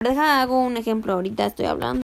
Deja, hago un ejemplo, ahorita estoy hablando.